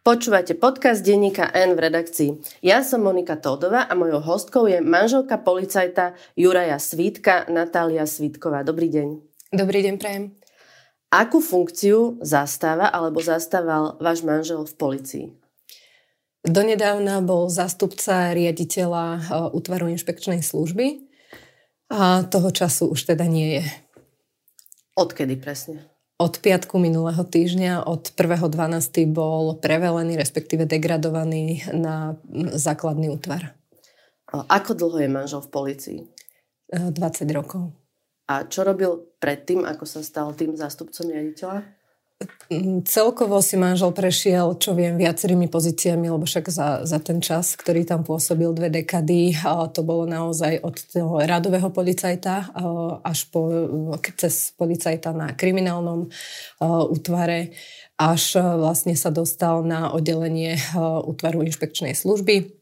Počúvate podcast denníka N v redakcii. Ja som Monika Tódová a mojou hostkou je manželka policajta Juraja Svítka, Natália Svítková. Dobrý deň. Dobrý deň, prajem. Akú funkciu zastáva alebo zastával váš manžel v policii? Donedávna bol zástupca riaditeľa e, útvaru inšpekčnej služby a toho času už teda nie je. Odkedy presne? Od piatku minulého týždňa, od 1.12. bol prevelený, respektíve degradovaný na základný útvar. Ako dlho je manžel v policii? 20 rokov. A čo robil predtým, ako sa stal tým zástupcom riaditeľa? Celkovo si manžel prešiel, čo viem, viacerými pozíciami, lebo však za, za ten čas, ktorý tam pôsobil dve dekady, to bolo naozaj od toho radového policajta až po, cez policajta na kriminálnom útvare, až vlastne sa dostal na oddelenie útvaru inšpekčnej služby.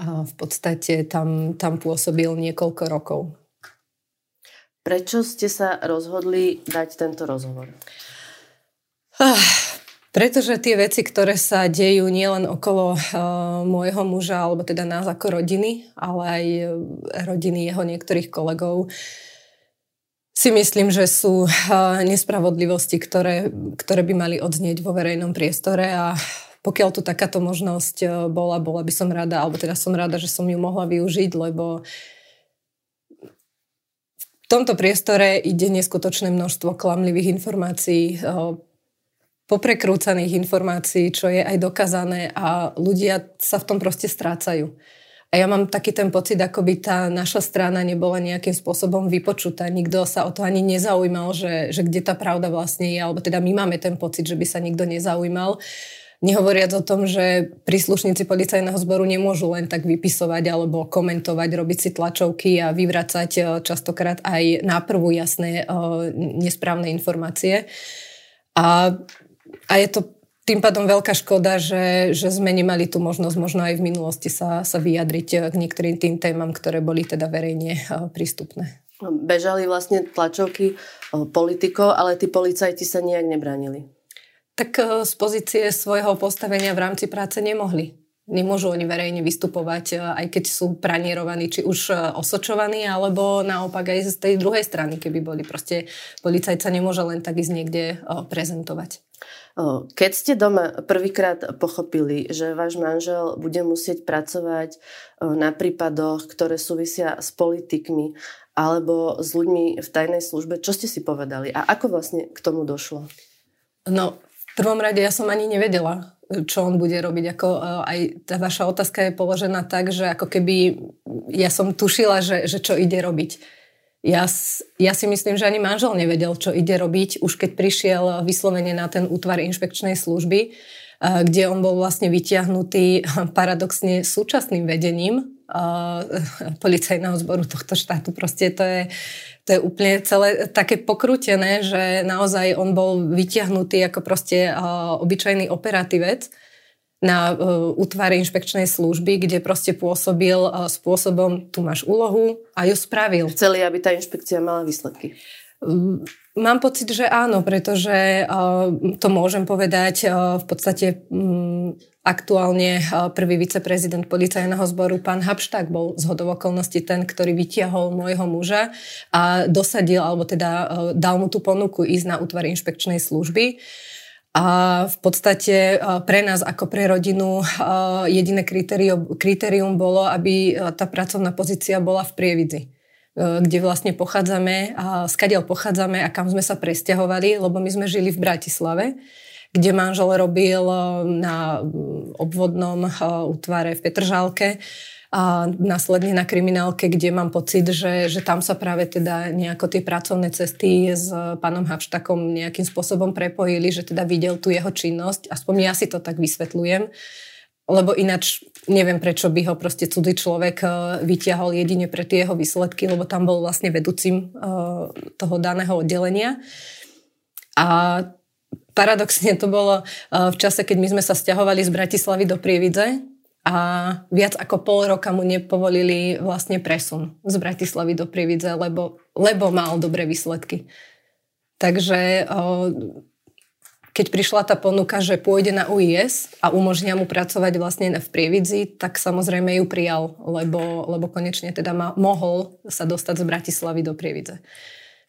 A v podstate tam, tam pôsobil niekoľko rokov. Prečo ste sa rozhodli dať tento rozhovor? Pretože tie veci, ktoré sa dejú nielen okolo uh, môjho muža, alebo teda nás ako rodiny, ale aj eh, rodiny jeho niektorých kolegov, si myslím, že sú uh, nespravodlivosti, ktoré, ktoré by mali odznieť vo verejnom priestore. A pokiaľ tu takáto možnosť bola, bola by som rada, alebo teda som rada, že som ju mohla využiť, lebo v tomto priestore ide neskutočné množstvo klamlivých informácií, poprekrúcaných informácií, čo je aj dokázané a ľudia sa v tom proste strácajú. A ja mám taký ten pocit, ako by tá naša strana nebola nejakým spôsobom vypočutá. Nikto sa o to ani nezaujímal, že, že kde tá pravda vlastne je, alebo teda my máme ten pocit, že by sa nikto nezaujímal. Nehovoriac o tom, že príslušníci policajného zboru nemôžu len tak vypisovať alebo komentovať, robiť si tlačovky a vyvracať eh, častokrát aj náprvu jasné eh, nesprávne informácie. A a je to tým pádom veľká škoda, že, že sme nemali tú možnosť možno aj v minulosti sa, sa vyjadriť k niektorým tým témam, ktoré boli teda verejne eh, prístupné. Bežali vlastne tlačovky eh, politikov, ale tí policajti sa nejak nebranili. Tak eh, z pozície svojho postavenia v rámci práce nemohli. Nemôžu oni verejne vystupovať, aj keď sú pranierovaní, či už osočovaní, alebo naopak aj z tej druhej strany, keby boli. Proste policajt sa nemôže len tak ísť niekde prezentovať. Keď ste doma prvýkrát pochopili, že váš manžel bude musieť pracovať na prípadoch, ktoré súvisia s politikmi alebo s ľuďmi v tajnej službe, čo ste si povedali a ako vlastne k tomu došlo? No, v prvom rade ja som ani nevedela, čo on bude robiť. Ako, aj tá vaša otázka je položená tak, že ako keby ja som tušila, že, že čo ide robiť ja, ja si myslím, že ani manžel nevedel, čo ide robiť, už keď prišiel vyslovene na ten útvar inšpekčnej služby, kde on bol vlastne vyťahnutý paradoxne súčasným vedením policajného zboru tohto štátu. Proste to je, to je úplne celé také pokrútené, že naozaj on bol vyťahnutý ako proste obyčajný operatívec na uh, útvare inšpekčnej služby, kde proste pôsobil uh, spôsobom, tu máš úlohu a ju spravil. Chceli, aby tá inšpekcia mala výsledky. Um, mám pocit, že áno, pretože uh, to môžem povedať v podstate um, aktuálne prvý viceprezident policajného zboru, pán Habštak, bol z hodovokolnosti ten, ktorý vytiahol môjho muža a dosadil, alebo teda dal mu tú ponuku ísť na útvar inšpekčnej služby. A v podstate pre nás ako pre rodinu jediné kritérium, bolo, aby tá pracovná pozícia bola v Prievidzi kde vlastne pochádzame a skadiaľ pochádzame a kam sme sa presťahovali, lebo my sme žili v Bratislave, kde manžel robil na obvodnom útvare v Petržálke a následne na kriminálke, kde mám pocit, že, že tam sa práve teda nejako tie pracovné cesty s pánom Havštakom nejakým spôsobom prepojili, že teda videl tu jeho činnosť. Aspoň ja si to tak vysvetľujem. Lebo ináč neviem, prečo by ho proste cudzí človek e, vyťahol jedine pre tie jeho výsledky, lebo tam bol vlastne vedúcim e, toho daného oddelenia. A paradoxne to bolo e, v čase, keď my sme sa stiahovali z Bratislavy do Prievidze, a viac ako pol roka mu nepovolili vlastne presun z Bratislavy do Prievidze, lebo, lebo mal dobré výsledky. Takže keď prišla tá ponuka, že pôjde na UIS a umožnia mu pracovať vlastne v Prievidzi, tak samozrejme ju prijal, lebo, lebo konečne teda ma, mohol sa dostať z Bratislavy do Prievidze.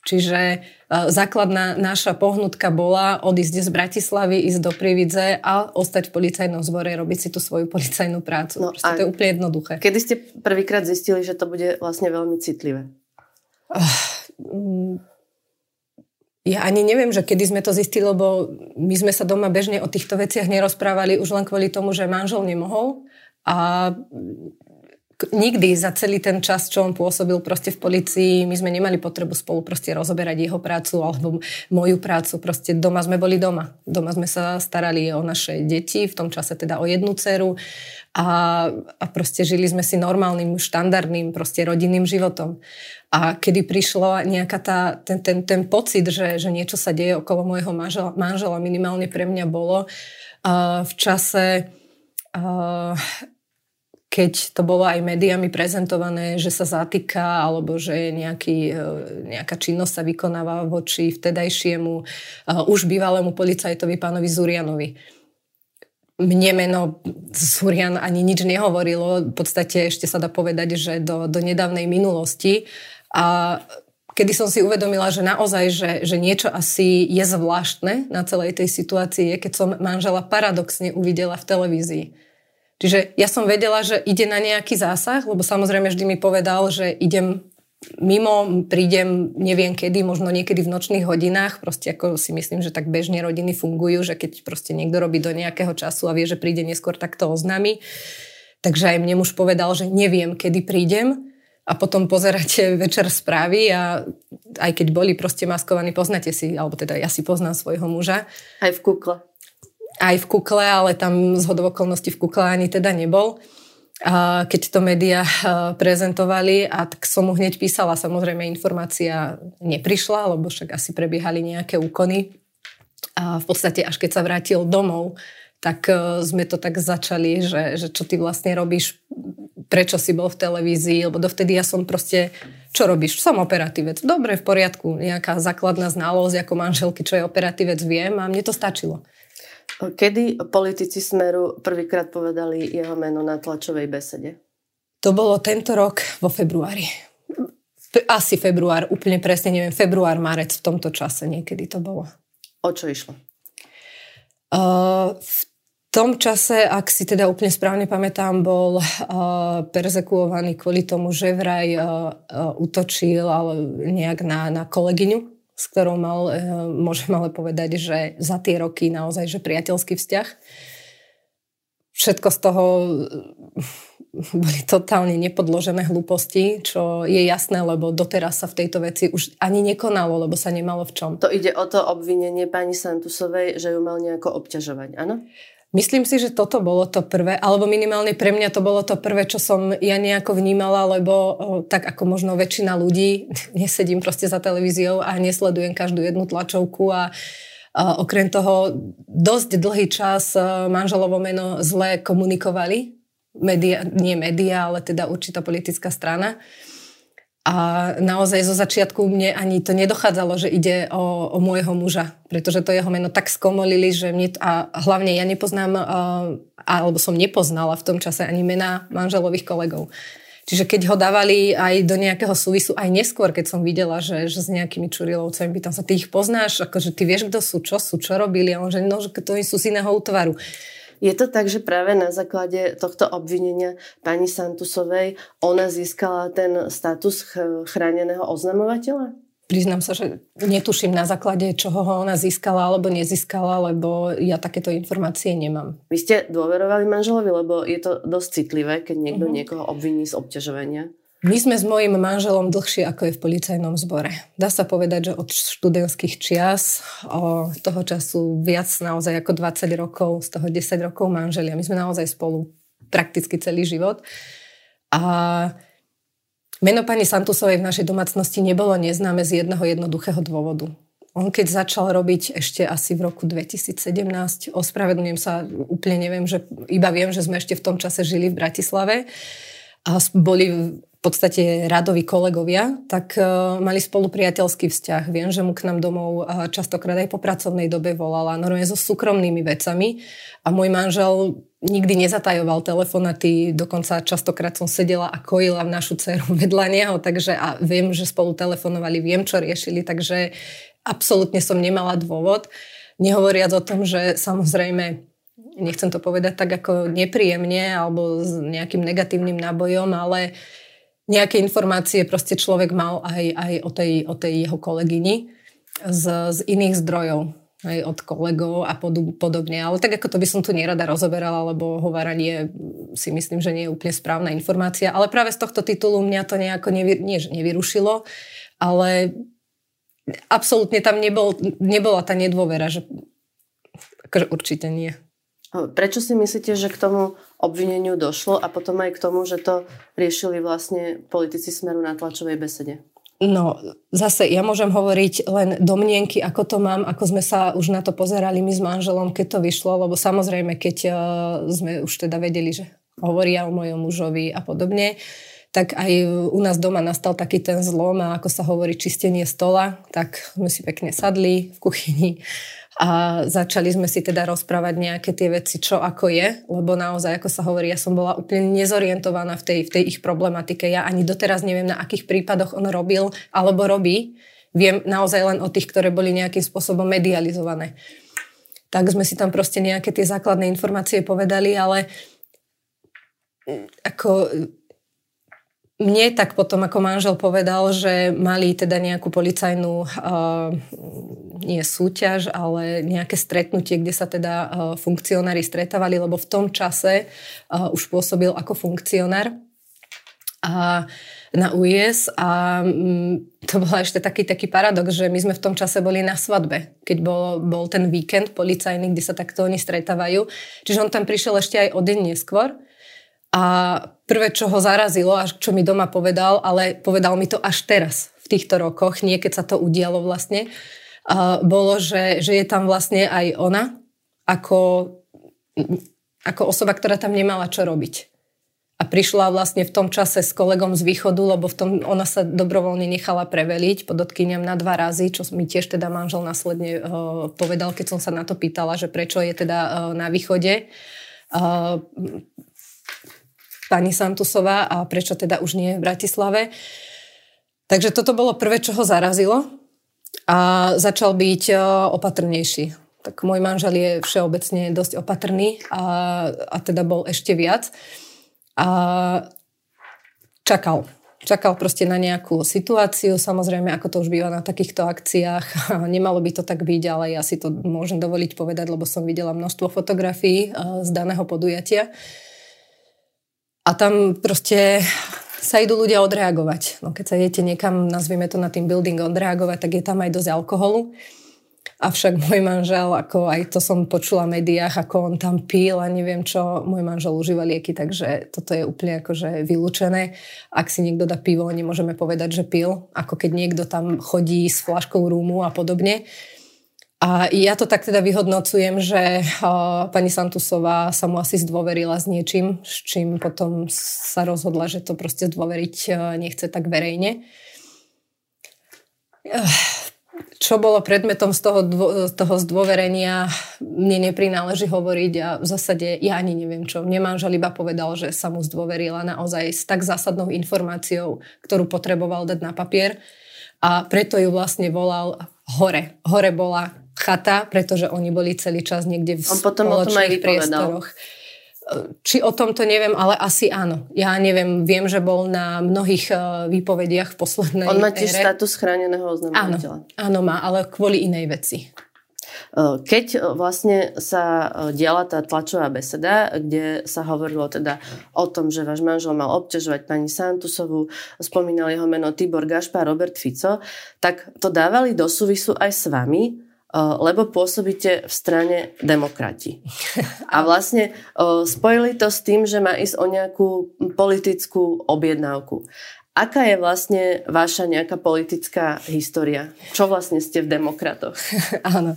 Čiže uh, základná naša pohnutka bola odísť z Bratislavy, ísť do Prividze a ostať v policajnom zbore, robiť si tú svoju policajnú prácu. No Proste to je úplne jednoduché. Kedy ste prvýkrát zistili, že to bude vlastne veľmi citlivé? Uh, ja ani neviem, že kedy sme to zistili, lebo my sme sa doma bežne o týchto veciach nerozprávali už len kvôli tomu, že manžel nemohol a nikdy za celý ten čas, čo on pôsobil proste v policii, my sme nemali potrebu spolu proste rozoberať jeho prácu alebo moju prácu. Proste doma sme boli doma. Doma sme sa starali o naše deti, v tom čase teda o jednu dceru a, a proste žili sme si normálnym, štandardným proste rodinným životom. A kedy prišlo nejaká tá, ten, ten, ten pocit, že, že niečo sa deje okolo môjho manžela, manžela minimálne pre mňa bolo uh, v čase uh, keď to bolo aj médiami prezentované, že sa zatýka alebo že nejaký, e, nejaká činnosť sa vykonáva voči vtedajšiemu e, už bývalému policajtovi pánovi Zurianovi. Mne meno Zurian ani nič nehovorilo, v podstate ešte sa dá povedať, že do, do nedávnej minulosti. A kedy som si uvedomila, že naozaj, že, že niečo asi je zvláštne na celej tej situácii, keď som manžela paradoxne uvidela v televízii Čiže ja som vedela, že ide na nejaký zásah, lebo samozrejme vždy mi povedal, že idem mimo, prídem neviem kedy, možno niekedy v nočných hodinách, proste ako si myslím, že tak bežne rodiny fungujú, že keď proste niekto robí do nejakého času a vie, že príde neskôr, tak to oznámi. Takže aj mne muž povedal, že neviem, kedy prídem a potom pozeráte večer správy a aj keď boli proste maskovaní, poznáte si, alebo teda ja si poznám svojho muža. Aj v kukle aj v Kukle, ale tam z hodovokolnosti v Kukle ani teda nebol. Keď to médiá prezentovali a tak som mu hneď písala, samozrejme informácia neprišla, lebo však asi prebiehali nejaké úkony. A v podstate až keď sa vrátil domov, tak e, sme to tak začali, že, že čo ty vlastne robíš, prečo si bol v televízii, lebo dovtedy ja som proste, čo robíš? Som operatívec. Dobre, v poriadku, nejaká základná znalosť ako manželky, čo je operatívec, viem a mne to stačilo. Kedy politici Smeru prvýkrát povedali jeho meno na tlačovej besede? To bolo tento rok vo februári. Asi február, úplne presne neviem, február, marec v tomto čase niekedy to bolo. O čo išlo? Uh, v tom čase, ak si teda úplne správne pamätám, bol uh, perzekuovaný kvôli tomu, že vraj uh, uh, utočil ale nejak na, na kolegyňu s ktorou mal, eh, môžem ale povedať, že za tie roky naozaj, že priateľský vzťah. Všetko z toho eh, boli totálne nepodložené hlúposti, čo je jasné, lebo doteraz sa v tejto veci už ani nekonalo, lebo sa nemalo v čom. To ide o to obvinenie pani Santusovej, že ju mal nejako obťažovať, áno? Myslím si, že toto bolo to prvé, alebo minimálne pre mňa to bolo to prvé, čo som ja nejako vnímala, lebo tak ako možno väčšina ľudí, nesedím proste za televíziou a nesledujem každú jednu tlačovku a, okrem toho dosť dlhý čas manželovo meno zle komunikovali, media, nie média, ale teda určitá politická strana. A naozaj zo začiatku mne ani to nedochádzalo, že ide o, o môjho muža, pretože to jeho meno tak skomolili, že mne, a hlavne ja nepoznám, alebo som nepoznala v tom čase ani mená manželových kolegov. Čiže keď ho dávali aj do nejakého súvisu, aj neskôr, keď som videla, že, že s nejakými čurilovcami, pýtam sa, ty ich poznáš, akože ty vieš, kto sú, čo sú, čo robili, a on že no, že to sú z iného útvaru. Je to tak, že práve na základe tohto obvinenia pani Santusovej ona získala ten status chráneného oznamovateľa? priznám sa, že netuším na základe, čoho ho ona získala alebo nezískala, lebo ja takéto informácie nemám. Vy ste dôverovali manželovi, lebo je to dosť citlivé, keď niekto mm-hmm. niekoho obviní z obťažovania? My sme s mojím manželom dlhšie, ako je v policajnom zbore. Dá sa povedať, že od študentských čias, o toho času viac naozaj ako 20 rokov, z toho 10 rokov manželia. My sme naozaj spolu prakticky celý život. A meno pani Santusovej v našej domácnosti nebolo neznáme z jedného jednoduchého dôvodu. On keď začal robiť ešte asi v roku 2017, ospravedlňujem sa, úplne neviem, že iba viem, že sme ešte v tom čase žili v Bratislave a boli podstate radoví kolegovia, tak uh, mali spolu priateľský vzťah. Viem, že mu k nám domov uh, častokrát aj po pracovnej dobe volala, normálne so súkromnými vecami a môj manžel nikdy nezatajoval telefonaty, dokonca častokrát som sedela a kojila v našu dceru vedľa neho, takže a viem, že spolu telefonovali, viem, čo riešili, takže absolútne som nemala dôvod. Nehovoriac o tom, že samozrejme nechcem to povedať tak ako nepríjemne alebo s nejakým negatívnym nábojom, ale nejaké informácie proste človek mal aj, aj o, tej, o tej jeho kolegyni z, z iných zdrojov aj od kolegov a podobne. Ale tak ako to by som tu nerada rozoberala, lebo hováranie si myslím, že nie je úplne správna informácia. Ale práve z tohto titulu mňa to nejako nevy, nie, nevyrušilo, ale absolútne tam nebol, nebola tá nedôvera, že akože určite nie. Prečo si myslíte, že k tomu obvineniu došlo a potom aj k tomu, že to riešili vlastne politici Smeru na tlačovej besede? No, zase ja môžem hovoriť len domnienky, ako to mám, ako sme sa už na to pozerali my s manželom, keď to vyšlo, lebo samozrejme, keď uh, sme už teda vedeli, že hovoria o mojom mužovi a podobne, tak aj u nás doma nastal taký ten zlom a ako sa hovorí čistenie stola, tak sme si pekne sadli v kuchyni a začali sme si teda rozprávať nejaké tie veci, čo ako je, lebo naozaj, ako sa hovorí, ja som bola úplne nezorientovaná v tej, v tej ich problematike. Ja ani doteraz neviem, na akých prípadoch on robil alebo robí. Viem naozaj len o tých, ktoré boli nejakým spôsobom medializované. Tak sme si tam proste nejaké tie základné informácie povedali, ale ako mne tak potom ako manžel povedal, že mali teda nejakú policajnú uh, nie súťaž, ale nejaké stretnutie, kde sa teda uh, funkcionári stretávali, lebo v tom čase uh, už pôsobil ako funkcionár a na UIS a um, to bola ešte taký, taký paradox, že my sme v tom čase boli na svadbe, keď bol, bol ten víkend policajný, kde sa takto oni stretávajú. Čiže on tam prišiel ešte aj o deň neskôr a prvé, čo ho zarazilo, až čo mi doma povedal, ale povedal mi to až teraz, v týchto rokoch, nie keď sa to udialo vlastne, uh, bolo, že, že je tam vlastne aj ona, ako, ako osoba, ktorá tam nemala čo robiť. A prišla vlastne v tom čase s kolegom z východu, lebo v tom ona sa dobrovoľne nechala preveliť, podotkyniam na dva razy, čo mi tiež teda manžel následne uh, povedal, keď som sa na to pýtala, že prečo je teda uh, na východe. Uh, pani Santusová a prečo teda už nie v Bratislave. Takže toto bolo prvé, čo ho zarazilo a začal byť e, opatrnejší. Tak môj manžel je všeobecne dosť opatrný a, a teda bol ešte viac. A čakal. Čakal proste na nejakú situáciu, samozrejme, ako to už býva na takýchto akciách. Nemalo by to tak byť, ale ja si to môžem dovoliť povedať, lebo som videla množstvo fotografií e, z daného podujatia. A tam proste sa idú ľudia odreagovať. No keď sa idete niekam, nazvieme to na tým building odreagovať, tak je tam aj dosť alkoholu. Avšak môj manžel, ako aj to som počula v médiách, ako on tam pil a neviem čo, môj manžel užíva lieky, takže toto je úplne akože vylúčené. Ak si niekto dá pivo, nemôžeme povedať, že pil, ako keď niekto tam chodí s flaškou rúmu a podobne. A ja to tak teda vyhodnocujem, že pani Santusová sa mu asi zdôverila s niečím, s čím potom sa rozhodla, že to proste zdôveriť nechce tak verejne. Čo bolo predmetom z toho, z toho zdôverenia, mne neprináleží hovoriť a v zásade ja ani neviem čo. Mne manžel iba povedal, že sa mu zdôverila naozaj s tak zásadnou informáciou, ktorú potreboval dať na papier a preto ju vlastne volal hore. Hore bola chata, pretože oni boli celý čas niekde v On potom spoločných priestoroch. či o tom to neviem, ale asi áno. Ja neviem, viem, že bol na mnohých výpovediach v poslednej On má tiež ére. status chráneného oznamovateľa. Áno, áno má, ale kvôli inej veci. Keď vlastne sa diala tá tlačová beseda, kde sa hovorilo teda o tom, že váš manžel mal obťažovať pani Santusovu, spomínal jeho meno Tibor Gašpar, Robert Fico, tak to dávali do súvisu aj s vami, lebo pôsobíte v strane demokrati. A vlastne spojili to s tým, že má ísť o nejakú politickú objednávku. Aká je vlastne vaša nejaká politická história? Čo vlastne ste v demokratoch? Áno.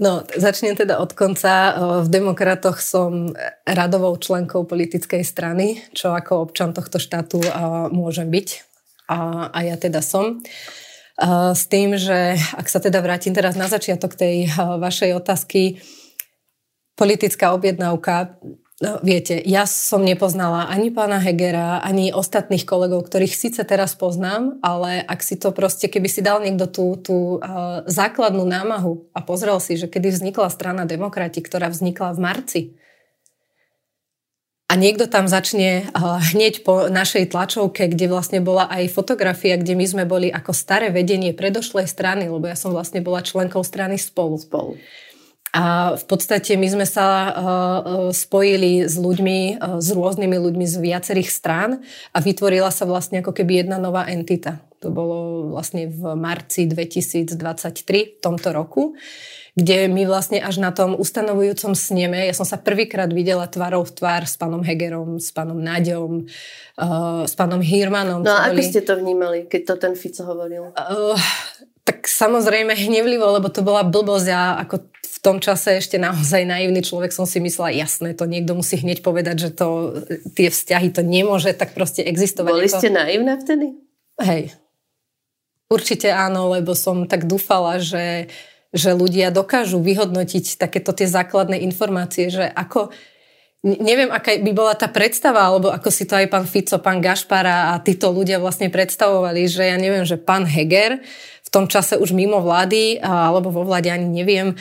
No, začnem teda od konca. V demokratoch som radovou členkou politickej strany, čo ako občan tohto štátu môžem byť. A, a ja teda som. S tým, že ak sa teda vrátim teraz na začiatok tej vašej otázky, politická objednávka, No, viete, ja som nepoznala ani pána Hegera, ani ostatných kolegov, ktorých síce teraz poznám, ale ak si to proste, keby si dal niekto tú, tú základnú námahu a pozrel si, že kedy vznikla strana demokrati, ktorá vznikla v marci, a niekto tam začne uh, hneď po našej tlačovke, kde vlastne bola aj fotografia, kde my sme boli ako staré vedenie predošlej strany, lebo ja som vlastne bola členkou strany Spolu. Spolu. A v podstate my sme sa uh, spojili s ľuďmi, s rôznymi ľuďmi z viacerých strán a vytvorila sa vlastne ako keby jedna nová entita. To bolo vlastne v marci 2023, v tomto roku kde my vlastne až na tom ustanovujúcom sneme, ja som sa prvýkrát videla tvárou v tvár s pánom Hegerom, s pánom Náďom, uh, s pánom Hirmanom. No a ako boli... ste to vnímali, keď to ten Fico hovoril? Uh, tak samozrejme hnevlivo, lebo to bola blbosť a ako v tom čase ešte naozaj naivný človek som si myslela, jasné, to niekto musí hneď povedať, že to, tie vzťahy to nemôže tak proste existovať. Boli ste naivná vtedy? Hej. Určite áno, lebo som tak dúfala, že že ľudia dokážu vyhodnotiť takéto tie základné informácie, že ako, neviem, aká by bola tá predstava, alebo ako si to aj pán Fico, pán Gašpara a títo ľudia vlastne predstavovali, že ja neviem, že pán Heger v tom čase už mimo vlády, alebo vo vláde ani neviem,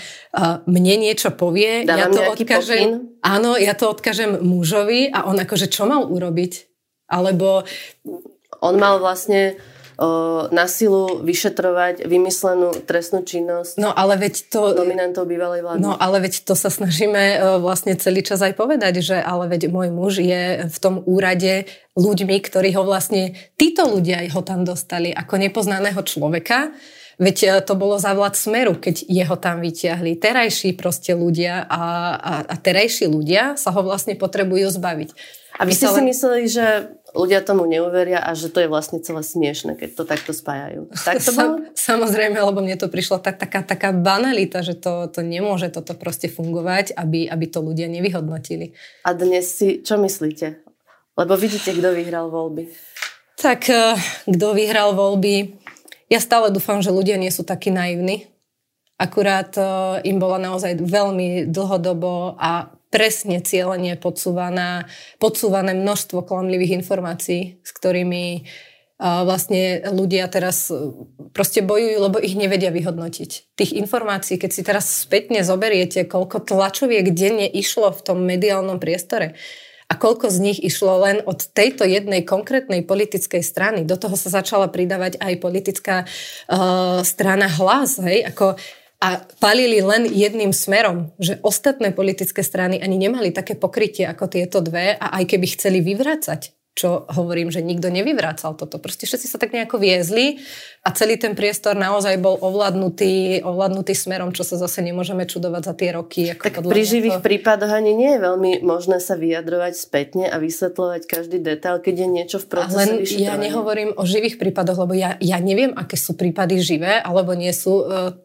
mne niečo povie. Dávam ja to odkážem, pokyn? Áno, ja to odkážem mužovi a on akože čo mal urobiť? Alebo... On mal vlastne na silu vyšetrovať vymyslenú trestnú činnosť no, ale veď to, dominantov bývalej vlády. No ale veď to sa snažíme vlastne celý čas aj povedať, že ale veď môj muž je v tom úrade ľuďmi, ktorí ho vlastne, títo ľudia ho tam dostali ako nepoznaného človeka, Veď e, to bolo za vlád Smeru, keď jeho tam vyťahli. Terajší proste ľudia a, a, a terajší ľudia sa ho vlastne potrebujú zbaviť. A vy ste si mysleli, že ľudia tomu neuveria a že to je vlastne celé smiešne, keď to takto spájajú. Tak to bolo? Samozrejme, lebo mne to prišlo tak, taká, taká banalita, že to, to nemôže toto proste fungovať, aby, aby to ľudia nevyhodnotili. A dnes si, čo myslíte? Lebo vidíte, kto vyhral voľby. Tak, e, kto vyhral voľby? Ja stále dúfam, že ľudia nie sú takí naivní. Akurát e, im bola naozaj veľmi dlhodobo a presne cieľenie podsúvané, podsúvané množstvo klamlivých informácií, s ktorými uh, vlastne ľudia teraz uh, proste bojujú, lebo ich nevedia vyhodnotiť. Tých informácií, keď si teraz spätne zoberiete, koľko tlačoviek denne išlo v tom mediálnom priestore, a koľko z nich išlo len od tejto jednej konkrétnej politickej strany. Do toho sa začala pridávať aj politická uh, strana hlas. Hej? Ako a palili len jedným smerom, že ostatné politické strany ani nemali také pokrytie ako tieto dve a aj keby chceli vyvrácať, čo hovorím, že nikto nevyvrácal toto. Proste všetci sa tak nejako viezli a celý ten priestor naozaj bol ovládnutý, ovládnutý smerom, čo sa zase nemôžeme čudovať za tie roky. Ako tak pri živých to... prípadoch ani nie je veľmi možné sa vyjadrovať spätne a vysvetľovať každý detail, keď je niečo v procese len ja nehovorím o živých prípadoch, lebo ja, ja neviem, aké sú prípady živé, alebo nie sú e,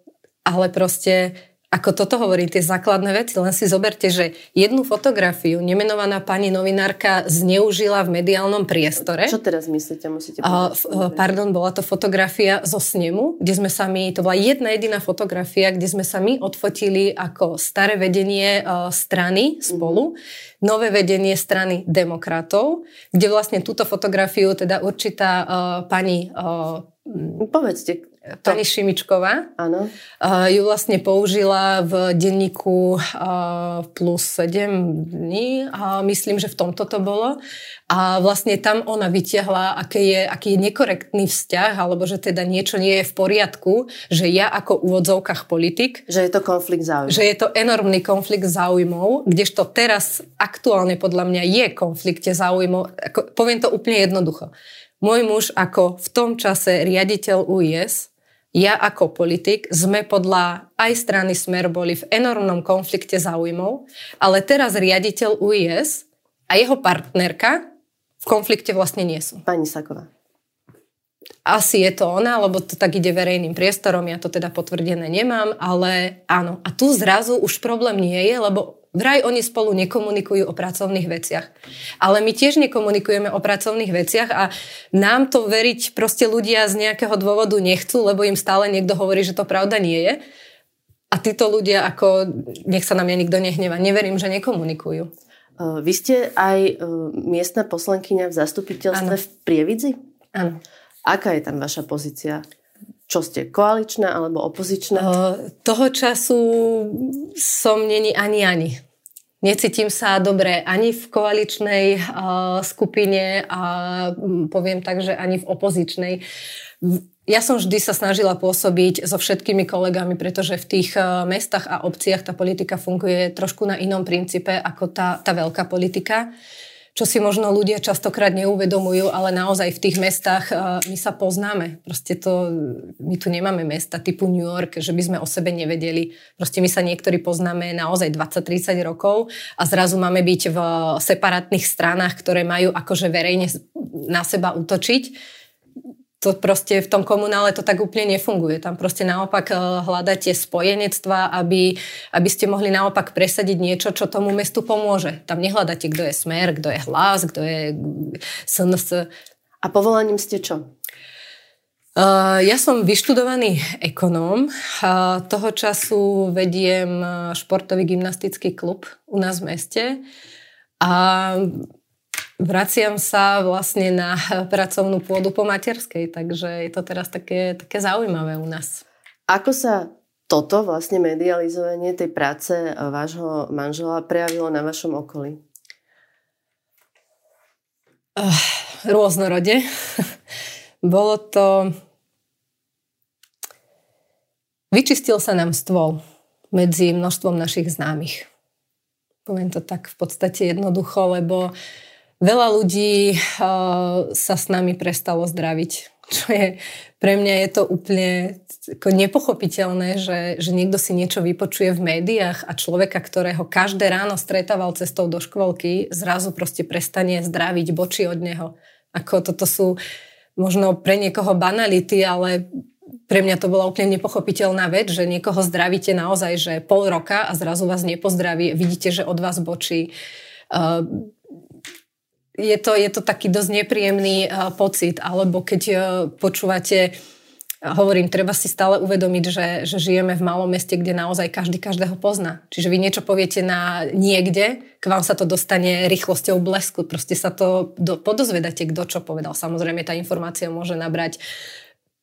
ale proste ako toto hovorí, tie základné veci. Len si zoberte, že jednu fotografiu nemenovaná pani novinárka zneužila v mediálnom priestore. Čo teraz myslíte? Musíte uh, pardon, bola to fotografia zo snemu, kde sme sa my, to bola jedna jediná fotografia, kde sme sa my odfotili ako staré vedenie uh, strany spolu, mm-hmm. nové vedenie strany demokratov, kde vlastne túto fotografiu teda určitá uh, pani uh, Povedzte, Pani Šimičková. Áno. Uh, ju vlastne použila v denníku uh, plus 7 dní. A myslím, že v tomto to bolo. A vlastne tam ona vytiahla, aký je, aký je nekorektný vzťah, alebo že teda niečo nie je v poriadku, že ja ako úvodzovkách politik... Že je to konflikt záujmov. Že je to enormný konflikt záujmov, kdežto teraz aktuálne podľa mňa je konflikte záujmov. Ako, poviem to úplne jednoducho. Môj muž ako v tom čase riaditeľ UIS ja ako politik sme podľa aj strany Smer boli v enormnom konflikte záujmov, ale teraz riaditeľ UIS a jeho partnerka v konflikte vlastne nie sú. Pani Saková. Asi je to ona, lebo to tak ide verejným priestorom, ja to teda potvrdené nemám, ale áno. A tu zrazu už problém nie je, lebo Vraj oni spolu nekomunikujú o pracovných veciach. Ale my tiež nekomunikujeme o pracovných veciach a nám to veriť proste ľudia z nejakého dôvodu nechcú, lebo im stále niekto hovorí, že to pravda nie je. A títo ľudia, ako, nech sa na mňa nikto nehneva, neverím, že nekomunikujú. Vy ste aj miestna poslankyňa v zastupiteľstve ano. v Prievidzi? Áno. Aká je tam vaša pozícia? Čo ste, koaličná alebo opozičná? Uh, toho času som není ani ani. Necítim sa dobre ani v koaličnej uh, skupine a um, poviem tak, že ani v opozičnej. Ja som vždy sa snažila pôsobiť so všetkými kolegami, pretože v tých uh, mestách a obciach tá politika funguje trošku na inom princípe ako tá, tá veľká politika. Čo si možno ľudia častokrát neuvedomujú, ale naozaj v tých mestách uh, my sa poznáme. Proste to, my tu nemáme mesta typu New York, že by sme o sebe nevedeli. Proste my sa niektorí poznáme naozaj 20-30 rokov a zrazu máme byť v separátnych stranách, ktoré majú akože verejne na seba útočiť to proste v tom komunále to tak úplne nefunguje. Tam proste naopak eh, hľadáte spojenectva, aby, aby ste mohli naopak presadiť niečo, čo tomu mestu pomôže. Tam nehľadáte, kto je smer, kto je hlas, kto je SNS. A povolaním ste čo? Uh, ja som vyštudovaný ekonóm. Uh, toho času vediem športový gymnastický klub u nás v meste. A vraciam sa vlastne na pracovnú pôdu po materskej, takže je to teraz také, také zaujímavé u nás. Ako sa toto vlastne medializovanie tej práce vášho manžela prejavilo na vašom okolí? Uh, rôznorode. Bolo to... Vyčistil sa nám stôl medzi množstvom našich známych. Poviem to tak v podstate jednoducho, lebo uh, Veľa ľudí uh, sa s nami prestalo zdraviť, čo je pre mňa je to úplne nepochopiteľné, že, že niekto si niečo vypočuje v médiách a človeka, ktorého každé ráno stretával cestou do škôlky, zrazu proste prestane zdraviť boči od neho. Ako toto sú možno pre niekoho banality, ale pre mňa to bola úplne nepochopiteľná vec, že niekoho zdravíte naozaj, že pol roka a zrazu vás nepozdraví, vidíte, že od vás bočí. Uh, je to, je to taký dosť nepríjemný uh, pocit, alebo keď uh, počúvate hovorím, treba si stále uvedomiť, že, že žijeme v malom meste, kde naozaj každý každého pozná. Čiže vy niečo poviete na niekde, k vám sa to dostane rýchlosťou blesku. Proste sa to do, podozvedate, kto čo povedal. Samozrejme, tá informácia môže nabrať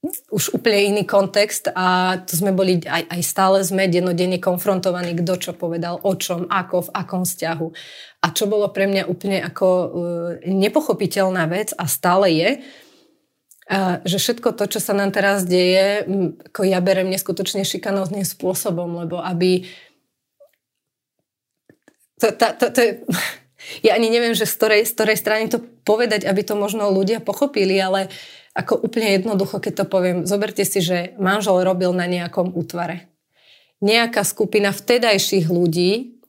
už úplne iný kontext a tu sme boli, aj, aj stále sme dennodenne konfrontovaní, kto čo povedal, o čom, ako, v akom vzťahu. A čo bolo pre mňa úplne ako uh, nepochopiteľná vec a stále je, uh, že všetko to, čo sa nám teraz deje, ako ja berem neskutočne šikanóznym spôsobom, lebo aby to, to, to, to je, ja ani neviem, že z ktorej, z ktorej strany to povedať, aby to možno ľudia pochopili, ale uh, ako úplne jednoducho, keď to poviem, zoberte si, že manžel robil na nejakom útvare. Nejaká skupina vtedajších ľudí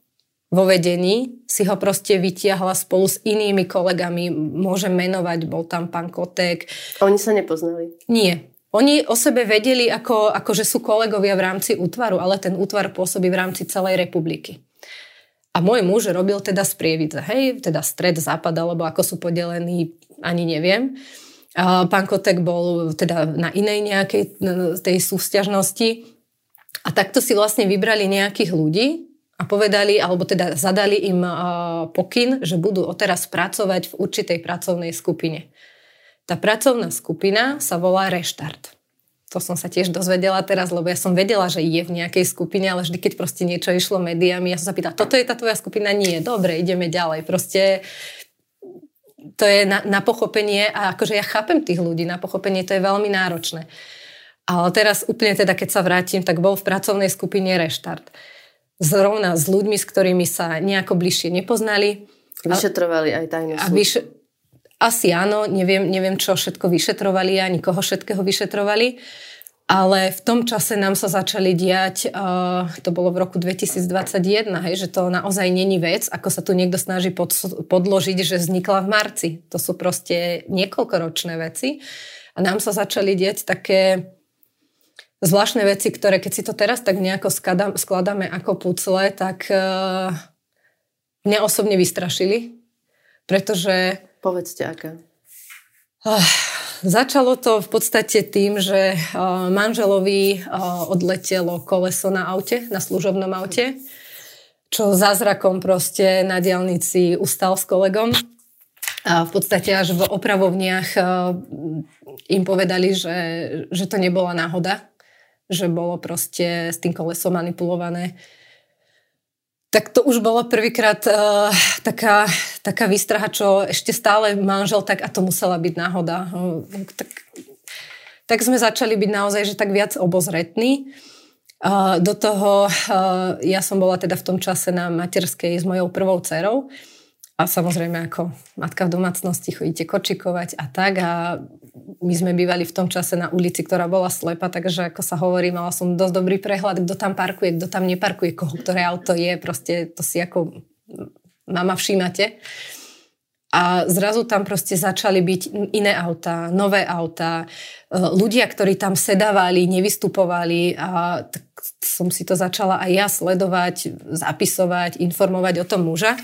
vo vedení si ho proste vytiahla spolu s inými kolegami, môžem menovať, bol tam pán Kotek. Oni sa nepoznali? Nie. Oni o sebe vedeli, ako, ako že sú kolegovia v rámci útvaru, ale ten útvar pôsobí v rámci celej republiky. A môj muž robil teda z Prievidze, hej, teda stred, západ, alebo ako sú podelení, ani neviem. Pán Kotek bol teda na inej nejakej tej sústiažnosti. A takto si vlastne vybrali nejakých ľudí a povedali, alebo teda zadali im pokyn, že budú odteraz pracovať v určitej pracovnej skupine. Tá pracovná skupina sa volá Reštart. to som sa tiež dozvedela teraz, lebo ja som vedela, že je v nejakej skupine, ale vždy, keď proste niečo išlo médiami, ja som sa pýtala, toto je tá tvoja skupina? Nie, dobre, ideme ďalej. Proste to je na, na pochopenie a akože ja chápem tých ľudí, na pochopenie to je veľmi náročné. Ale teraz úplne teda, keď sa vrátim, tak bol v pracovnej skupine Reštart. Zrovna s ľuďmi, s ktorými sa nejako bližšie nepoznali. Vyšetrovali aj tajnú službu. Vyš- asi áno, neviem, neviem, čo všetko vyšetrovali a nikoho všetkého vyšetrovali. Ale v tom čase nám sa začali diať, uh, to bolo v roku 2021, hej, že to naozaj není vec, ako sa tu niekto snaží pod, podložiť, že vznikla v marci. To sú proste niekoľkoročné veci. A nám sa začali diať také zvláštne veci, ktoré keď si to teraz tak nejako skladáme, skladáme ako pucle, tak uh, mňa osobne vystrašili, pretože Povedzte, aké. Uh, začalo to v podstate tým, že uh, manželovi uh, odletelo koleso na aute, na služobnom aute, čo zázrakom proste na diálnici ustal s kolegom. A v podstate až v opravovniach uh, im povedali, že, že to nebola náhoda, že bolo proste s tým kolesom manipulované tak to už bolo prvýkrát uh, taká, taká výstraha, čo ešte stále manžel, tak a to musela byť náhoda. Uh, tak, tak sme začali byť naozaj, že tak viac obozretní. Uh, do toho, uh, ja som bola teda v tom čase na materskej s mojou prvou dcerou a samozrejme ako matka v domácnosti chodíte kočikovať a tak a my sme bývali v tom čase na ulici, ktorá bola slepa, takže ako sa hovorí, mala som dosť dobrý prehľad, kto tam parkuje, kto tam neparkuje, koho ktoré auto je, proste to si ako mama všímate. A zrazu tam proste začali byť iné autá, nové autá, e, ľudia, ktorí tam sedávali, nevystupovali a tak som si to začala aj ja sledovať, zapisovať, informovať o tom muža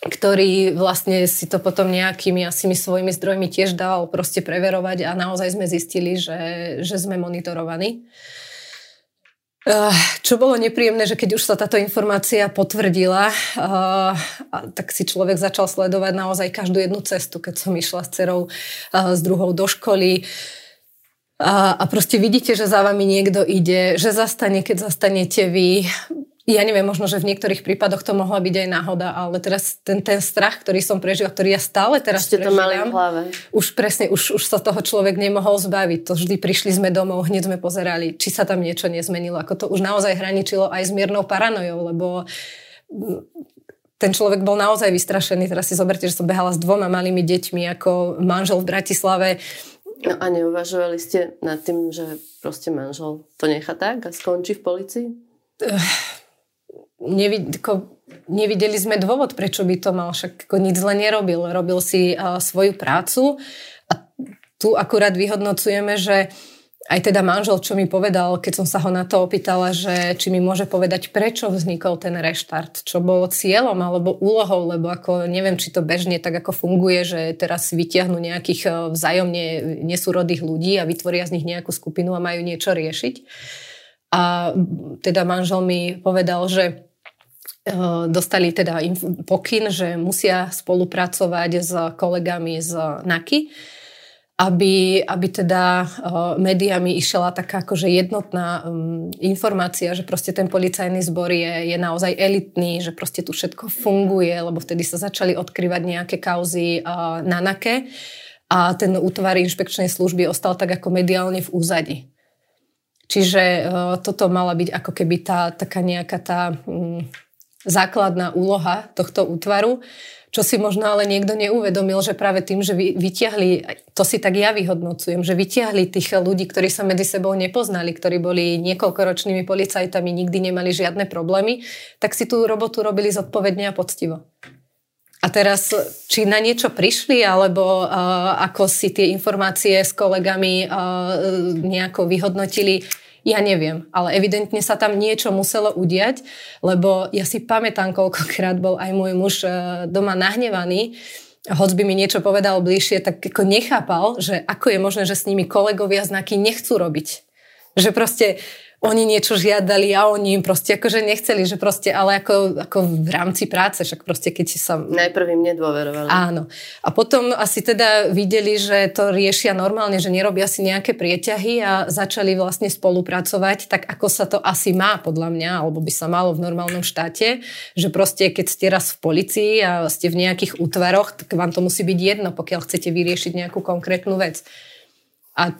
ktorý vlastne si to potom nejakými asými svojimi zdrojmi tiež dal proste preverovať a naozaj sme zistili, že, že sme monitorovaní. Uh, čo bolo nepríjemné, že keď už sa táto informácia potvrdila, uh, tak si človek začal sledovať naozaj každú jednu cestu, keď som išla s cerou, uh, s druhou do školy. A proste vidíte, že za vami niekto ide, že zastane, keď zastanete vy ja neviem, možno, že v niektorých prípadoch to mohla byť aj náhoda, ale teraz ten, ten strach, ktorý som prežila, ktorý ja stále teraz Ste prežívam, to mali v hlave. už presne, už, už sa toho človek nemohol zbaviť. To vždy prišli sme domov, hneď sme pozerali, či sa tam niečo nezmenilo. Ako to už naozaj hraničilo aj s miernou paranojou, lebo ten človek bol naozaj vystrašený. Teraz si zoberte, že som behala s dvoma malými deťmi ako manžel v Bratislave. No a neuvažovali ste nad tým, že proste manžel to nechá tak a skončí v policii? Nevid, ko, nevideli sme dôvod, prečo by to mal, však ako nič zle nerobil. Robil si uh, svoju prácu a tu akurát vyhodnocujeme, že aj teda manžel, čo mi povedal, keď som sa ho na to opýtala, že či mi môže povedať, prečo vznikol ten reštart, čo bolo cieľom alebo úlohou, lebo ako neviem, či to bežne tak ako funguje, že teraz vytiahnu nejakých vzájomne nesúrodých ľudí a vytvoria z nich nejakú skupinu a majú niečo riešiť. A teda manžel mi povedal, že dostali teda pokyn, že musia spolupracovať s kolegami z NAKY, aby, aby teda uh, médiami išla taká akože jednotná um, informácia, že proste ten policajný zbor je, je naozaj elitný, že proste tu všetko funguje, lebo vtedy sa začali odkrývať nejaké kauzy uh, na NAKE a ten útvar inšpekčnej služby ostal tak ako mediálne v úzadi. Čiže toto mala byť ako keby tá taká nejaká tá... Základná úloha tohto útvaru, čo si možno ale niekto neuvedomil, že práve tým, že vytiahli, to si tak ja vyhodnocujem, že vytiahli tých ľudí, ktorí sa medzi sebou nepoznali, ktorí boli niekoľkoročnými policajtami, nikdy nemali žiadne problémy, tak si tú robotu robili zodpovedne a poctivo. A teraz, či na niečo prišli, alebo uh, ako si tie informácie s kolegami uh, nejako vyhodnotili, ja neviem, ale evidentne sa tam niečo muselo udiať, lebo ja si pamätám, koľkokrát bol aj môj muž e, doma nahnevaný, hoď by mi niečo povedal bližšie, tak ako nechápal, že ako je možné, že s nimi kolegovia znaky nechcú robiť. Že proste oni niečo žiadali a oni im proste akože nechceli, že proste, ale ako, ako v rámci práce, však proste keď sa... Najprv im nedôverovali. Áno. A potom asi teda videli, že to riešia normálne, že nerobia si nejaké prieťahy a začali vlastne spolupracovať, tak ako sa to asi má podľa mňa, alebo by sa malo v normálnom štáte, že proste keď ste raz v policii a ste v nejakých útvaroch, tak vám to musí byť jedno, pokiaľ chcete vyriešiť nejakú konkrétnu vec. A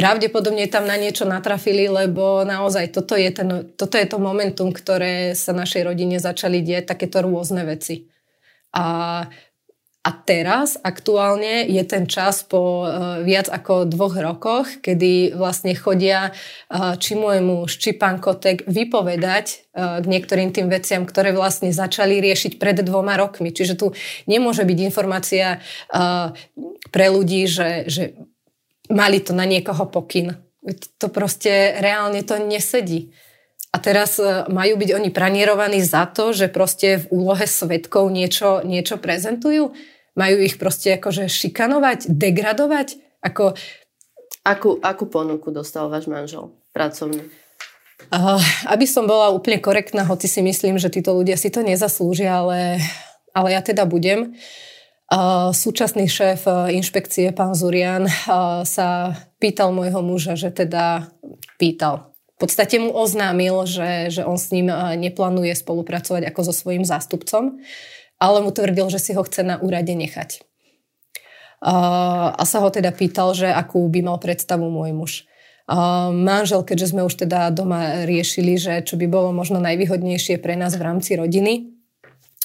Pravdepodobne tam na niečo natrafili, lebo naozaj toto je, ten, toto je to momentum, ktoré sa našej rodine začali dieť, takéto rôzne veci. A, a teraz aktuálne je ten čas po uh, viac ako dvoch rokoch, kedy vlastne chodia uh, či môj muž, Kotek vypovedať uh, k niektorým tým veciam, ktoré vlastne začali riešiť pred dvoma rokmi. Čiže tu nemôže byť informácia pre ľudí, že, že mali to na niekoho pokyn. To proste reálne to nesedí. A teraz e, majú byť oni pranierovaní za to, že proste v úlohe svetkov niečo, niečo prezentujú? Majú ich proste akože šikanovať, degradovať? Ako... Akú, akú ponuku dostal váš manžel pracovný? Uh, aby som bola úplne korektná, hoci si myslím, že títo ľudia si to nezaslúžia, ale, ale ja teda budem. Uh, Súčasný šéf e, inšpekcie, pán Zurian, e, sa pýtal môjho muža, že teda pýtal. V podstate mu oznámil, že, že on s ním e, neplánuje spolupracovať ako so svojím zástupcom, ale mu tvrdil, že si ho chce na úrade nechať. A sa ho teda pýtal, že akú by mal predstavu môj muž. Manžel, keďže sme už teda doma riešili, že čo by bolo možno najvýhodnejšie pre nás v rámci rodiny,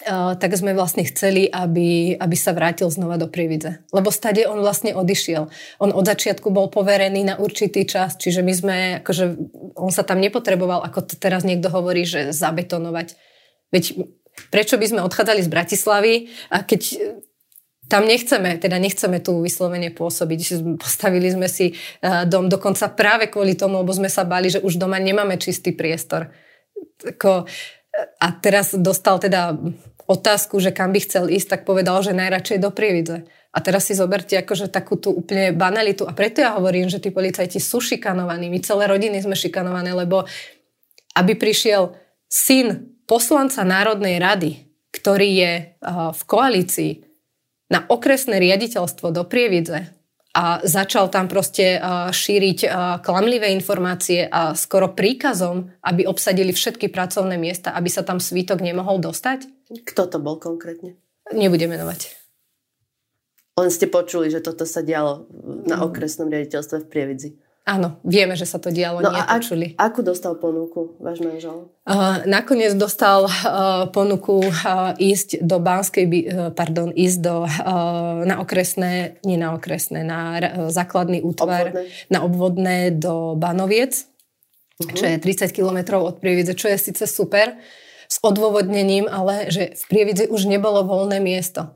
tak sme vlastne chceli, aby, aby sa vrátil znova do Prividze. Lebo stade on vlastne odišiel. On od začiatku bol poverený na určitý čas, čiže my sme, akože on sa tam nepotreboval, ako teraz niekto hovorí, že zabetonovať. Veď prečo by sme odchádzali z Bratislavy a keď tam nechceme, teda nechceme tu vyslovene pôsobiť. Postavili sme si dom dokonca práve kvôli tomu, lebo sme sa bali, že už doma nemáme čistý priestor. Tako, a teraz dostal teda otázku, že kam by chcel ísť, tak povedal, že najradšej do Prievidze. A teraz si zoberte akože takú tú úplne banalitu. A preto ja hovorím, že tí policajti sú šikanovaní. My celé rodiny sme šikanované, lebo aby prišiel syn poslanca Národnej rady, ktorý je v koalícii na okresné riaditeľstvo do Prievidze a začal tam proste šíriť klamlivé informácie a skoro príkazom, aby obsadili všetky pracovné miesta, aby sa tam svítok nemohol dostať? Kto to bol konkrétne? Nebudem menovať. Len ste počuli, že toto sa dialo na mm. okresnom riaditeľstve v Prievidzi. Áno, vieme, že sa to dialo, no nie počuli. A akú dostal ponuku váš manžel? Uh, nakoniec dostal uh, ponuku uh, ísť do Banskej, uh, pardon, ísť do, uh, na okresné, nie na okresné, na uh, základný útvar, obvodné. na obvodné do Banoviec, uh-huh. čo je 30 kilometrov od Prievidze, čo je síce super, s odôvodnením, ale že v Prievidzi už nebolo voľné miesto.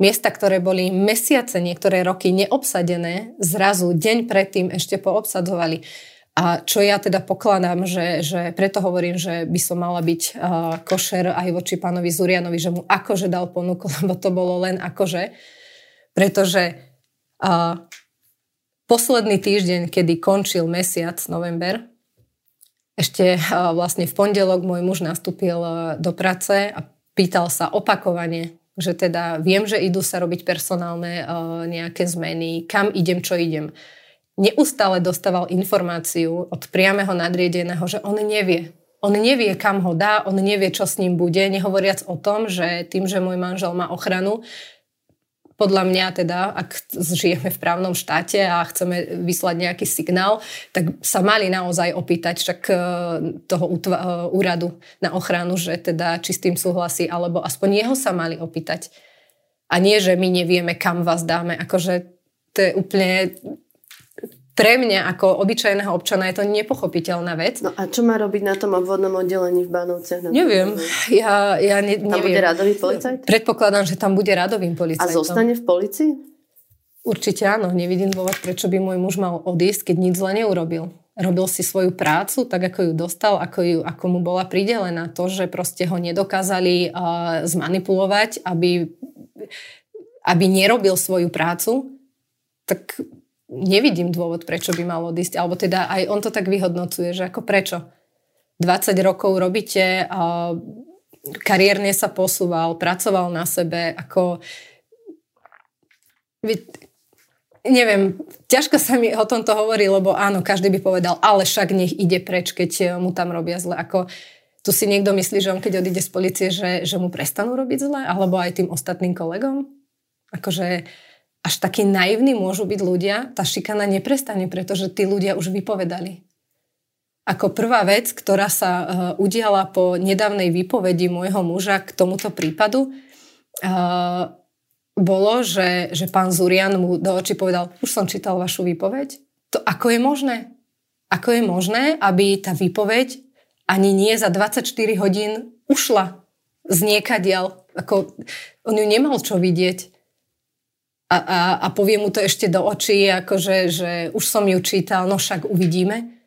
Miesta, ktoré boli mesiace, niektoré roky neobsadené, zrazu deň predtým ešte poobsadzovali. A čo ja teda pokladám, že, že preto hovorím, že by som mala byť uh, košer aj voči pánovi Zurianovi, že mu akože dal ponuku, lebo to bolo len akože. Pretože uh, posledný týždeň, kedy končil mesiac, november, ešte uh, vlastne v pondelok môj muž nastúpil uh, do práce a pýtal sa opakovane, že teda viem, že idú sa robiť personálne uh, nejaké zmeny, kam idem, čo idem. Neustále dostával informáciu od priameho nadriedeného, že on nevie. On nevie, kam ho dá, on nevie, čo s ním bude, nehovoriac o tom, že tým, že môj manžel má ochranu, podľa mňa teda, ak žijeme v právnom štáte a chceme vyslať nejaký signál, tak sa mali naozaj opýtať však e, toho e, úradu na ochranu, že teda či s tým súhlasí, alebo aspoň jeho sa mali opýtať. A nie, že my nevieme, kam vás dáme. Akože to je úplne pre mňa ako obyčajného občana je to nepochopiteľná vec. No a čo má robiť na tom obvodnom oddelení v Banovciach? Neviem. Ja, ja ne, tam neviem. bude radový policajt? Predpokladám, že tam bude radovým policajtom. A zostane v policii? Určite áno. Nevidím dôvod, prečo by môj muž mal odísť, keď nič zle neurobil. Robil si svoju prácu tak, ako ju dostal, ako, ju, ako mu bola pridelená. To, že proste ho nedokázali uh, zmanipulovať, aby, aby nerobil svoju prácu, tak nevidím dôvod, prečo by mal odísť. Alebo teda aj on to tak vyhodnocuje, že ako prečo. 20 rokov robíte, a kariérne sa posúval, pracoval na sebe, ako neviem, ťažko sa mi o tomto hovorí, lebo áno, každý by povedal, ale však nech ide preč, keď mu tam robia zle. Ako, tu si niekto myslí, že on keď odíde z policie, že, že mu prestanú robiť zle, alebo aj tým ostatným kolegom? Akože až takí naivní môžu byť ľudia, tá šikana neprestane, pretože tí ľudia už vypovedali. Ako prvá vec, ktorá sa uh, udiala po nedávnej výpovedi môjho muža k tomuto prípadu, uh, bolo, že, že pán Zurian mu do očí povedal, už som čítal vašu výpoveď. To ako je možné? Ako je možné, aby tá výpoveď ani nie za 24 hodín ušla z niekadiaľ? Ako, on ju nemal čo vidieť. A, a, a povie mu to ešte do očí, akože, že už som ju čítal, no však uvidíme.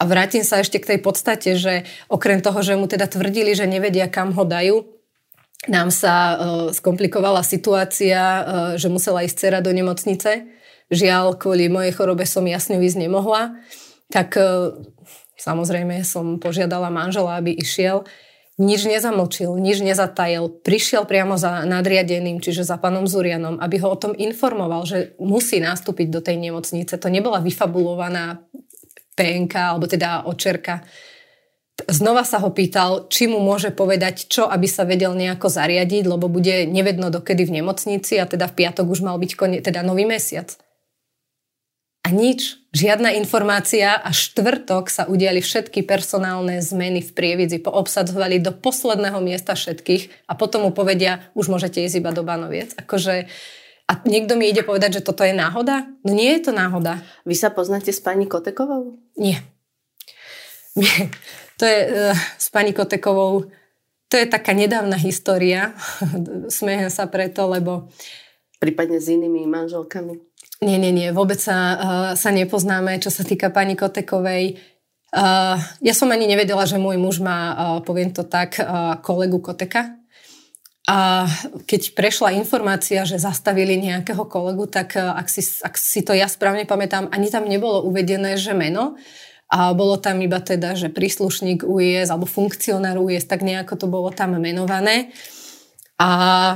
A vrátim sa ešte k tej podstate, že okrem toho, že mu teda tvrdili, že nevedia, kam ho dajú, nám sa uh, skomplikovala situácia, uh, že musela ísť dcera do nemocnice. Žiaľ, kvôli mojej chorobe som jasne ísť nemohla. Tak uh, samozrejme som požiadala manžela, aby išiel. Nič nezamlčil, nič nezatajil. Prišiel priamo za nadriadeným, čiže za pánom Zurianom, aby ho o tom informoval, že musí nastúpiť do tej nemocnice. To nebola vyfabulovaná PNK, alebo teda očerka Znova sa ho pýtal, či mu môže povedať čo, aby sa vedel nejako zariadiť, lebo bude nevedno dokedy v nemocnici a teda v piatok už mal byť konie, teda nový mesiac. A nič, žiadna informácia a štvrtok sa udiali všetky personálne zmeny v Prievidzi. Poobsadzovali do posledného miesta všetkých a potom mu povedia, už môžete ísť iba do Banoviec. Akože, a niekto mi ide povedať, že toto je náhoda? No nie je to náhoda. Vy sa poznáte s pani Kotekovou? Nie. To je uh, s pani Kotekovou, to je taká nedávna história. Smejem sa preto, lebo... Prípadne s inými manželkami? Nie, nie, nie. Vôbec sa, uh, sa nepoznáme, čo sa týka pani Kotekovej. Uh, ja som ani nevedela, že môj muž má, uh, poviem to tak, uh, kolegu Koteka. A keď prešla informácia, že zastavili nejakého kolegu, tak ak si, ak si to ja správne pamätám, ani tam nebolo uvedené, že meno. A bolo tam iba teda, že príslušník UIS alebo funkcionár UIS, tak nejako to bolo tam menované. A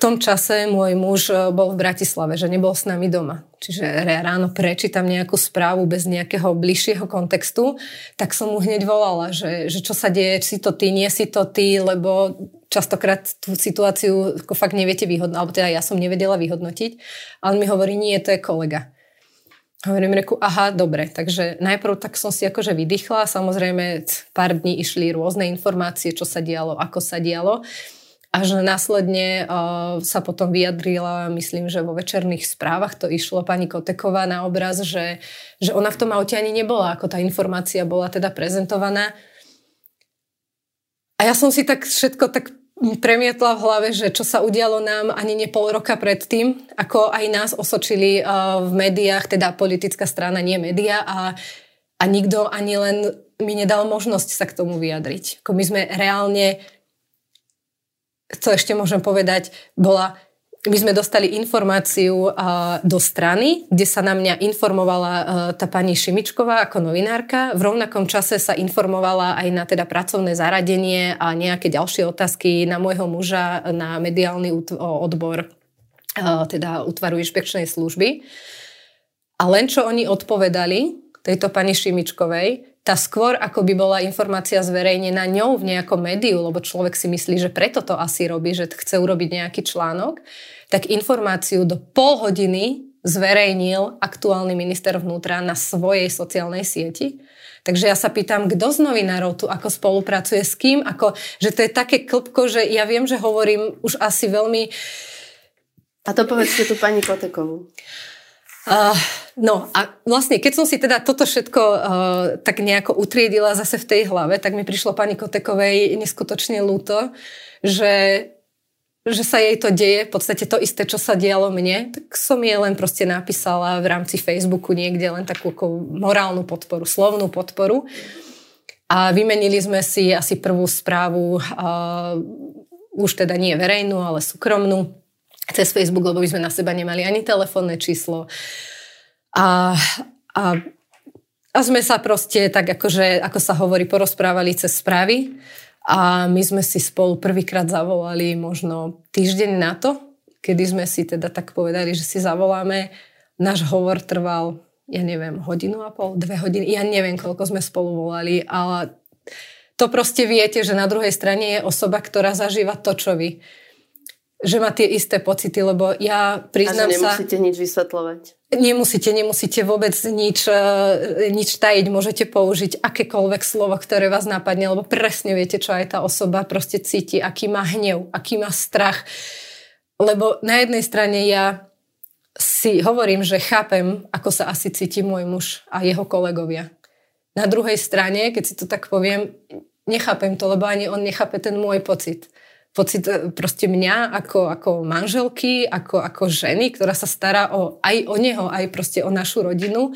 tom čase môj muž e, bol v Bratislave, že nebol s nami doma. Čiže ráno prečítam nejakú správu bez nejakého bližšieho kontextu, tak som mu hneď volala, že, že čo sa deje, si to ty, nie si to ty, lebo častokrát tú situáciu ako fakt neviete vyhodnotiť, alebo teda ja som nevedela vyhodnotiť. A on mi hovorí, nie, to je kolega. Hovorím reku, aha, dobre, takže najprv tak som si akože vydýchla, samozrejme pár dní išli rôzne informácie, čo sa dialo, ako sa dialo. Až následne uh, sa potom vyjadrila, myslím, že vo večerných správach to išlo pani Koteková na obraz, že, že ona v tom aute ani nebola, ako tá informácia bola teda prezentovaná. A ja som si tak všetko tak premietla v hlave, že čo sa udialo nám ani ne pol roka predtým, ako aj nás osočili uh, v médiách, teda politická strana, nie média a, a nikto ani len mi nedal možnosť sa k tomu vyjadriť. Ako my sme reálne, co ešte môžem povedať, bola my sme dostali informáciu do strany, kde sa na mňa informovala tá pani Šimičková ako novinárka. V rovnakom čase sa informovala aj na teda pracovné zaradenie a nejaké ďalšie otázky na môjho muža na mediálny odbor teda útvaru inšpekčnej služby. A len čo oni odpovedali tejto pani Šimičkovej, tá skôr, ako by bola informácia zverejnená ňou v nejakom médiu, lebo človek si myslí, že preto to asi robí, že chce urobiť nejaký článok, tak informáciu do pol hodiny zverejnil aktuálny minister vnútra na svojej sociálnej sieti. Takže ja sa pýtam, kto z novinárov tu ako spolupracuje s kým, ako, že to je také klpko, že ja viem, že hovorím už asi veľmi... A to povedzte tu pani Kotekovú. Uh, no a vlastne, keď som si teda toto všetko uh, tak nejako utriedila zase v tej hlave, tak mi prišlo pani Kotekovej neskutočne ľúto, že, že sa jej to deje, v podstate to isté, čo sa dialo mne, tak som jej len proste napísala v rámci Facebooku niekde len takú morálnu podporu, slovnú podporu. A vymenili sme si asi prvú správu, uh, už teda nie verejnú, ale súkromnú, cez Facebook, lebo my sme na seba nemali ani telefónne číslo. A, a, a sme sa proste tak akože, ako sa hovorí, porozprávali cez správy a my sme si spolu prvýkrát zavolali možno týždeň na to, kedy sme si teda tak povedali, že si zavoláme. Náš hovor trval, ja neviem, hodinu a pol, dve hodiny, ja neviem, koľko sme spolu volali, ale to proste viete, že na druhej strane je osoba, ktorá zažíva to, čo vy že má tie isté pocity, lebo ja priznám. A že nemusíte sa, nič vysvetľovať. Nemusíte, nemusíte vôbec nič, e, nič tajiť, môžete použiť akékoľvek slovo, ktoré vás napadne, lebo presne viete, čo aj tá osoba proste cíti, aký má hnev, aký má strach. Lebo na jednej strane ja si hovorím, že chápem, ako sa asi cíti môj muž a jeho kolegovia. Na druhej strane, keď si to tak poviem, nechápem to, lebo ani on nechápe ten môj pocit pocit e, proste mňa ako, ako manželky, ako, ako ženy, ktorá sa stará o, aj o neho, aj proste o našu rodinu.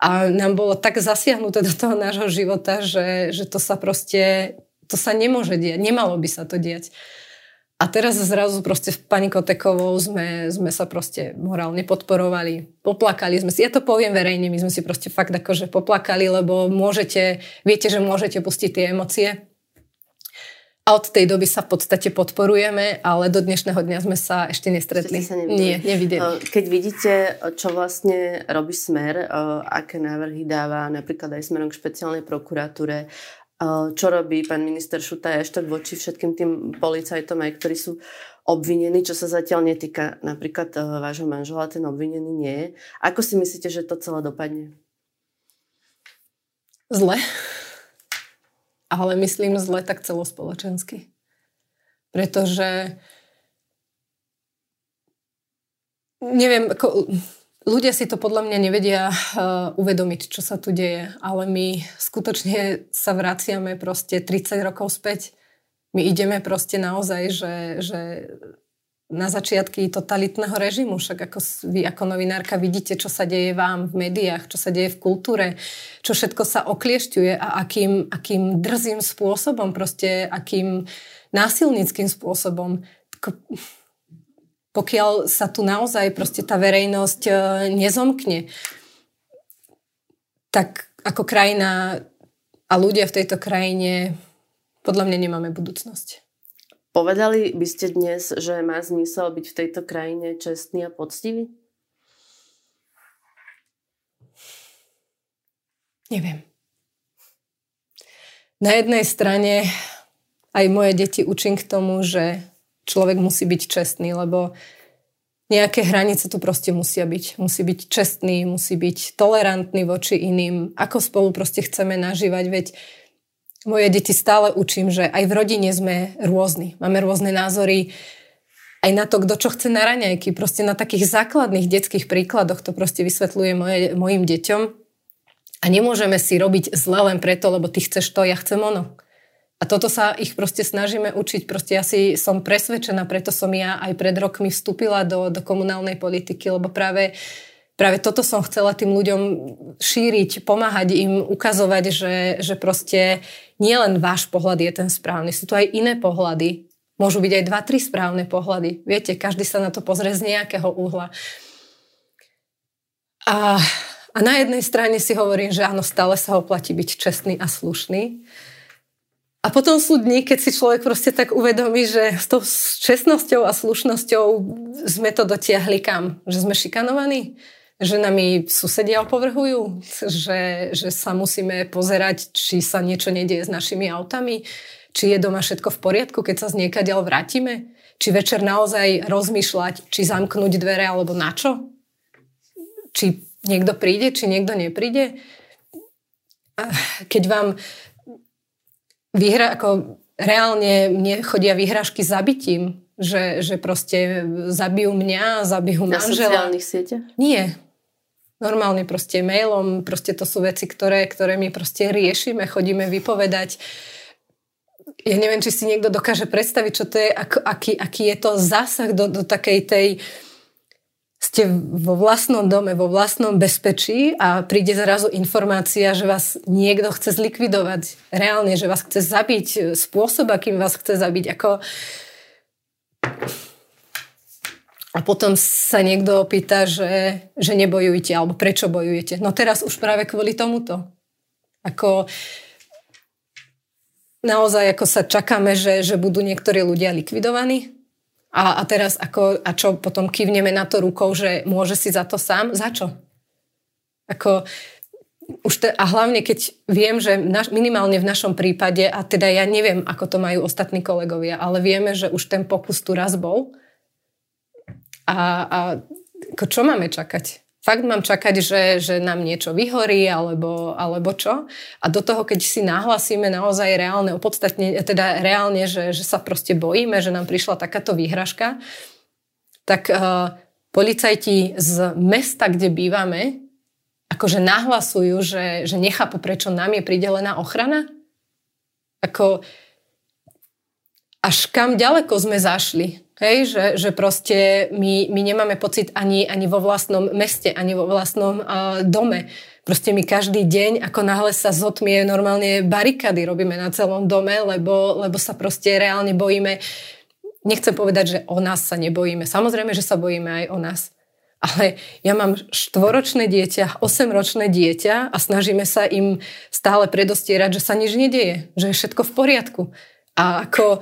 A nám bolo tak zasiahnuté do toho nášho života, že, že to sa proste, to sa nemôže diať, nemalo by sa to diať. A teraz zrazu proste v pani Kotekovou sme, sme sa proste morálne podporovali. Poplakali sme si, ja to poviem verejne, my sme si proste fakt akože poplakali, lebo môžete, viete, že môžete pustiť tie emócie a od tej doby sa v podstate podporujeme, ale do dnešného dňa sme sa ešte nestretli. Ešte sa Nie, nevideli. Keď vidíte, čo vlastne robí Smer, aké návrhy dáva napríklad aj smerom k špeciálnej prokuratúre, čo robí pán minister Šutaj ešte voči všetkým tým policajtom, aj ktorí sú obvinení, čo sa zatiaľ netýka napríklad vášho manžela, ten obvinený nie je. Ako si myslíte, že to celé dopadne? Zle ale myslím zle tak celospoločensky. Pretože neviem, ako, ľudia si to podľa mňa nevedia uh, uvedomiť, čo sa tu deje, ale my skutočne sa vraciame proste 30 rokov späť. My ideme proste naozaj, že, že na začiatky totalitného režimu. Však ako vy ako novinárka vidíte, čo sa deje vám v médiách, čo sa deje v kultúre, čo všetko sa okliešťuje a akým, akým drzým spôsobom, proste akým násilnickým spôsobom. Pokiaľ sa tu naozaj proste tá verejnosť e, nezomkne, tak ako krajina a ľudia v tejto krajine podľa mňa nemáme budúcnosť. Povedali by ste dnes, že má zmysel byť v tejto krajine čestný a poctivý? Neviem. Na jednej strane aj moje deti učím k tomu, že človek musí byť čestný, lebo nejaké hranice tu proste musia byť. Musí byť čestný, musí byť tolerantný voči iným. Ako spolu proste chceme nažívať, veď moje deti stále učím, že aj v rodine sme rôzni. Máme rôzne názory aj na to, kto čo chce na raňajky. Proste na takých základných detských príkladoch to proste vysvetľuje moje, mojim deťom. A nemôžeme si robiť zle len preto, lebo ty chceš to, ja chcem ono. A toto sa ich proste snažíme učiť. Proste ja si som presvedčená, preto som ja aj pred rokmi vstúpila do, do komunálnej politiky, lebo práve práve toto som chcela tým ľuďom šíriť, pomáhať im, ukazovať, že, že proste nie len váš pohľad je ten správny, sú tu aj iné pohľady. Môžu byť aj dva, tri správne pohľady. Viete, každý sa na to pozrie z nejakého uhla. A, a na jednej strane si hovorím, že áno, stále sa oplatí byť čestný a slušný. A potom sú dni, keď si človek proste tak uvedomí, že s tou čestnosťou a slušnosťou sme to dotiahli kam? Že sme šikanovaní? Že nami susedia opovrhujú, že, že sa musíme pozerať, či sa niečo nedieje s našimi autami, či je doma všetko v poriadku, keď sa z niekaďal vrátime, či večer naozaj rozmýšľať, či zamknúť dvere alebo na čo, či niekto príde, či niekto nepríde. Keď vám vyhra, ako reálne mne chodia vyhražky zabitím, že, že proste zabijú mňa, zabijú manžela. Na sociálnych sieťach? Nie, normálne proste mailom, proste to sú veci, ktoré, ktoré my proste riešime, chodíme vypovedať. Ja neviem, či si niekto dokáže predstaviť, čo to je, ako, aký, aký je to zásah do, do takej tej ste vo vlastnom dome, vo vlastnom bezpečí a príde zrazu informácia, že vás niekto chce zlikvidovať. Reálne, že vás chce zabiť. Spôsob, akým vás chce zabiť. Ako a potom sa niekto opýta, že, že nebojujete, alebo prečo bojujete. No teraz už práve kvôli tomuto. Ako naozaj ako sa čakáme, že, že budú niektorí ľudia likvidovaní. A, a teraz ako, a čo potom kývneme na to rukou, že môže si za to sám? Za čo? Ako, už te, a hlavne keď viem, že naš, minimálne v našom prípade, a teda ja neviem, ako to majú ostatní kolegovia, ale vieme, že už ten pokus tu raz bol a, a ako čo máme čakať? Fakt mám čakať, že, že nám niečo vyhorí alebo, alebo čo? A do toho, keď si nahlasíme naozaj reálne opodstatne, teda reálne, že, že sa proste bojíme, že nám prišla takáto výhražka, tak uh, policajti z mesta, kde bývame, akože nahlasujú, že, že nechápu, prečo nám je pridelená ochrana? Ako až kam ďaleko sme zašli? Hej, že, že proste my, my nemáme pocit ani, ani vo vlastnom meste, ani vo vlastnom uh, dome. Proste my každý deň, ako náhle sa zotmie, normálne barikady robíme na celom dome, lebo, lebo sa proste reálne bojíme. Nechcem povedať, že o nás sa nebojíme. Samozrejme, že sa bojíme aj o nás. Ale ja mám štvoročné dieťa, osemročné dieťa a snažíme sa im stále predostierať, že sa nič nedieje, že je všetko v poriadku. A ako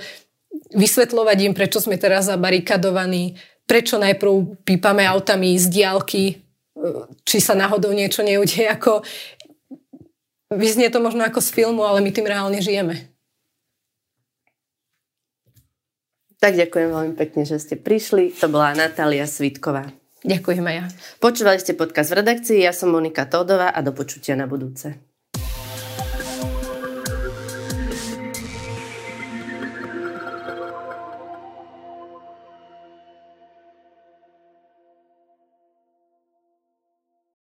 vysvetľovať im, prečo sme teraz zabarikadovaní, prečo najprv pípame autami z diálky, e, či sa náhodou niečo neudeje. Ako, vyznie to možno ako z filmu, ale my tým reálne žijeme. Tak ďakujem veľmi pekne, že ste prišli. To bola Natália Svitková. Ďakujem aj ja. Počúvali ste podcast v redakcii, ja som Monika Tódová a do počutia na budúce.